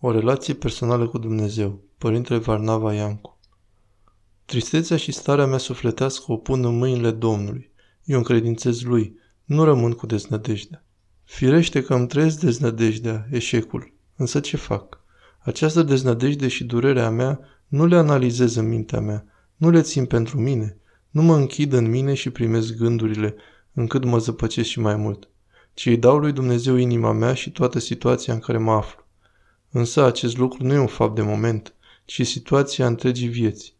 O relație personală cu Dumnezeu. Părintele Varnava Iancu. Tristețea și starea mea sufletească o pun în mâinile Domnului. Eu încredințez Lui. Nu rămân cu deznădejdea. Firește că îmi trăiesc deznădejdea, eșecul. Însă ce fac? Această deznădejde și durerea mea nu le analizez în mintea mea, nu le țin pentru mine, nu mă închid în mine și primesc gândurile, încât mă zăpăcesc și mai mult, ci îi dau lui Dumnezeu inima mea și toată situația în care mă aflu. Însă acest lucru nu e un fapt de moment, ci situația întregii vieți.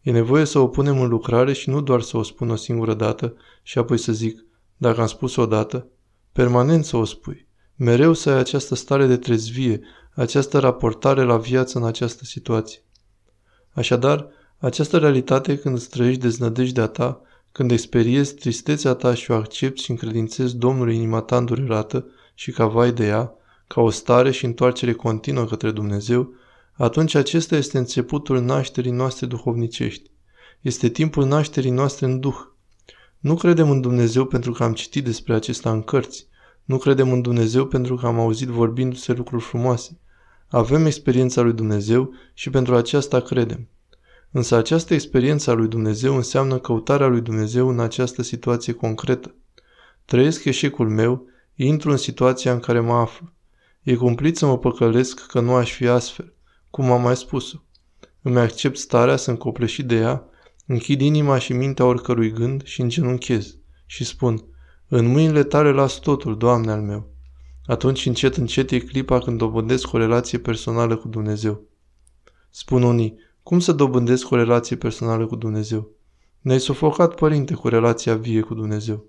E nevoie să o punem în lucrare și nu doar să o spun o singură dată și apoi să zic, dacă am spus o dată, permanent să o spui. Mereu să ai această stare de trezvie, această raportare la viață în această situație. Așadar, această realitate când îți trăiești deznădejdea ta, când experiezi tristețea ta și o accepti și încredințezi Domnului inima ta îndurerată și ca vai de ea, ca o stare și întoarcere continuă către Dumnezeu, atunci acesta este începutul nașterii noastre duhovnicești. Este timpul nașterii noastre în Duh. Nu credem în Dumnezeu pentru că am citit despre acesta în cărți. Nu credem în Dumnezeu pentru că am auzit vorbindu-se lucruri frumoase. Avem experiența lui Dumnezeu și pentru aceasta credem. Însă această experiență a lui Dumnezeu înseamnă căutarea lui Dumnezeu în această situație concretă. Trăiesc eșecul meu, intru în situația în care mă aflu. E cumplit să mă păcălesc că nu aș fi astfel, cum am mai spus-o. Îmi accept starea, sunt copleșit de ea, închid inima și mintea oricărui gând și îngenunchez și spun, în mâinile tale las totul, Doamne al meu. Atunci încet încet e clipa când dobândesc o relație personală cu Dumnezeu. Spun unii, cum să dobândesc o relație personală cu Dumnezeu? Ne-ai sufocat, părinte, cu relația vie cu Dumnezeu.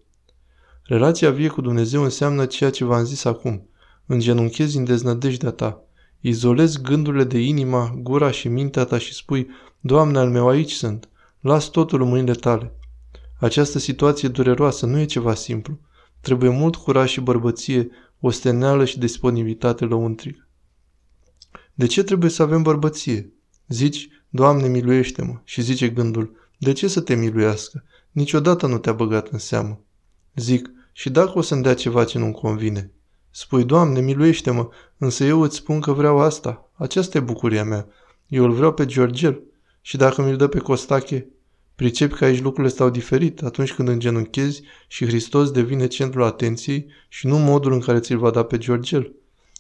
Relația vie cu Dumnezeu înseamnă ceea ce v-am zis acum. Îngenunchezi în deznădejdea ta. Izolezi gândurile de inima, gura și mintea ta și spui, Doamne al meu, aici sunt. Las totul în mâinile tale. Această situație dureroasă nu e ceva simplu. Trebuie mult curaj și bărbăție, osteneală și disponibilitate lăuntrică. De ce trebuie să avem bărbăție? Zici, Doamne, miluiește-mă. Și zice gândul, de ce să te miluiască? Niciodată nu te-a băgat în seamă. Zic, și dacă o să-mi dea ceva ce nu-mi convine? Spui, Doamne, miluiește-mă, însă eu îți spun că vreau asta. Aceasta e bucuria mea. Eu îl vreau pe Georgel. Și dacă mi-l dă pe Costache, pricepi că aici lucrurile stau diferit atunci când îngenunchezi și Hristos devine centrul atenției și nu modul în care ți-l va da pe Georgel.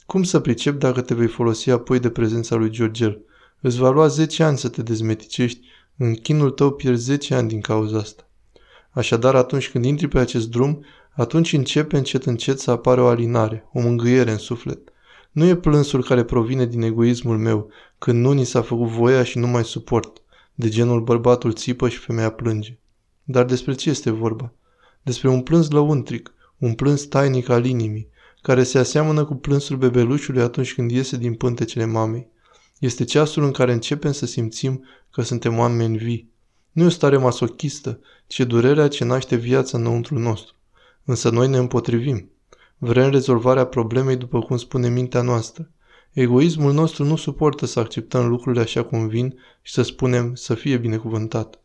Cum să pricep dacă te vei folosi apoi de prezența lui Georgel? Îți va lua 10 ani să te dezmeticești, în chinul tău pierzi 10 ani din cauza asta. Așadar, atunci când intri pe acest drum, atunci începe încet încet să apară o alinare, o mângâiere în suflet. Nu e plânsul care provine din egoismul meu, când nu ni s-a făcut voia și nu mai suport. De genul bărbatul țipă și femeia plânge. Dar despre ce este vorba? Despre un plâns lăuntric, un plâns tainic al inimii, care se aseamănă cu plânsul bebelușului atunci când iese din pântecele mamei. Este ceasul în care începem să simțim că suntem oameni vii. Nu e o stare masochistă, ci durerea ce naște viața înăuntru nostru. Însă noi ne împotrivim. Vrem rezolvarea problemei după cum spune mintea noastră. Egoismul nostru nu suportă să acceptăm lucrurile așa cum vin și să spunem să fie binecuvântat.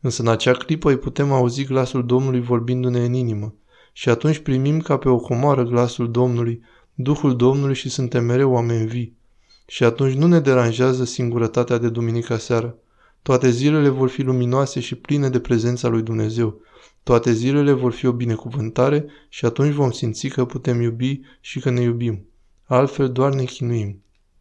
Însă în acea clipă îi putem auzi glasul Domnului vorbindu-ne în inimă și atunci primim ca pe o comoară glasul Domnului, Duhul Domnului și suntem mereu oameni vii. Și atunci nu ne deranjează singurătatea de duminica seară. Toate zilele vor fi luminoase și pline de prezența lui Dumnezeu. Toate zilele vor fi o binecuvântare și atunci vom simți că putem iubi și că ne iubim. Altfel doar ne chinuim.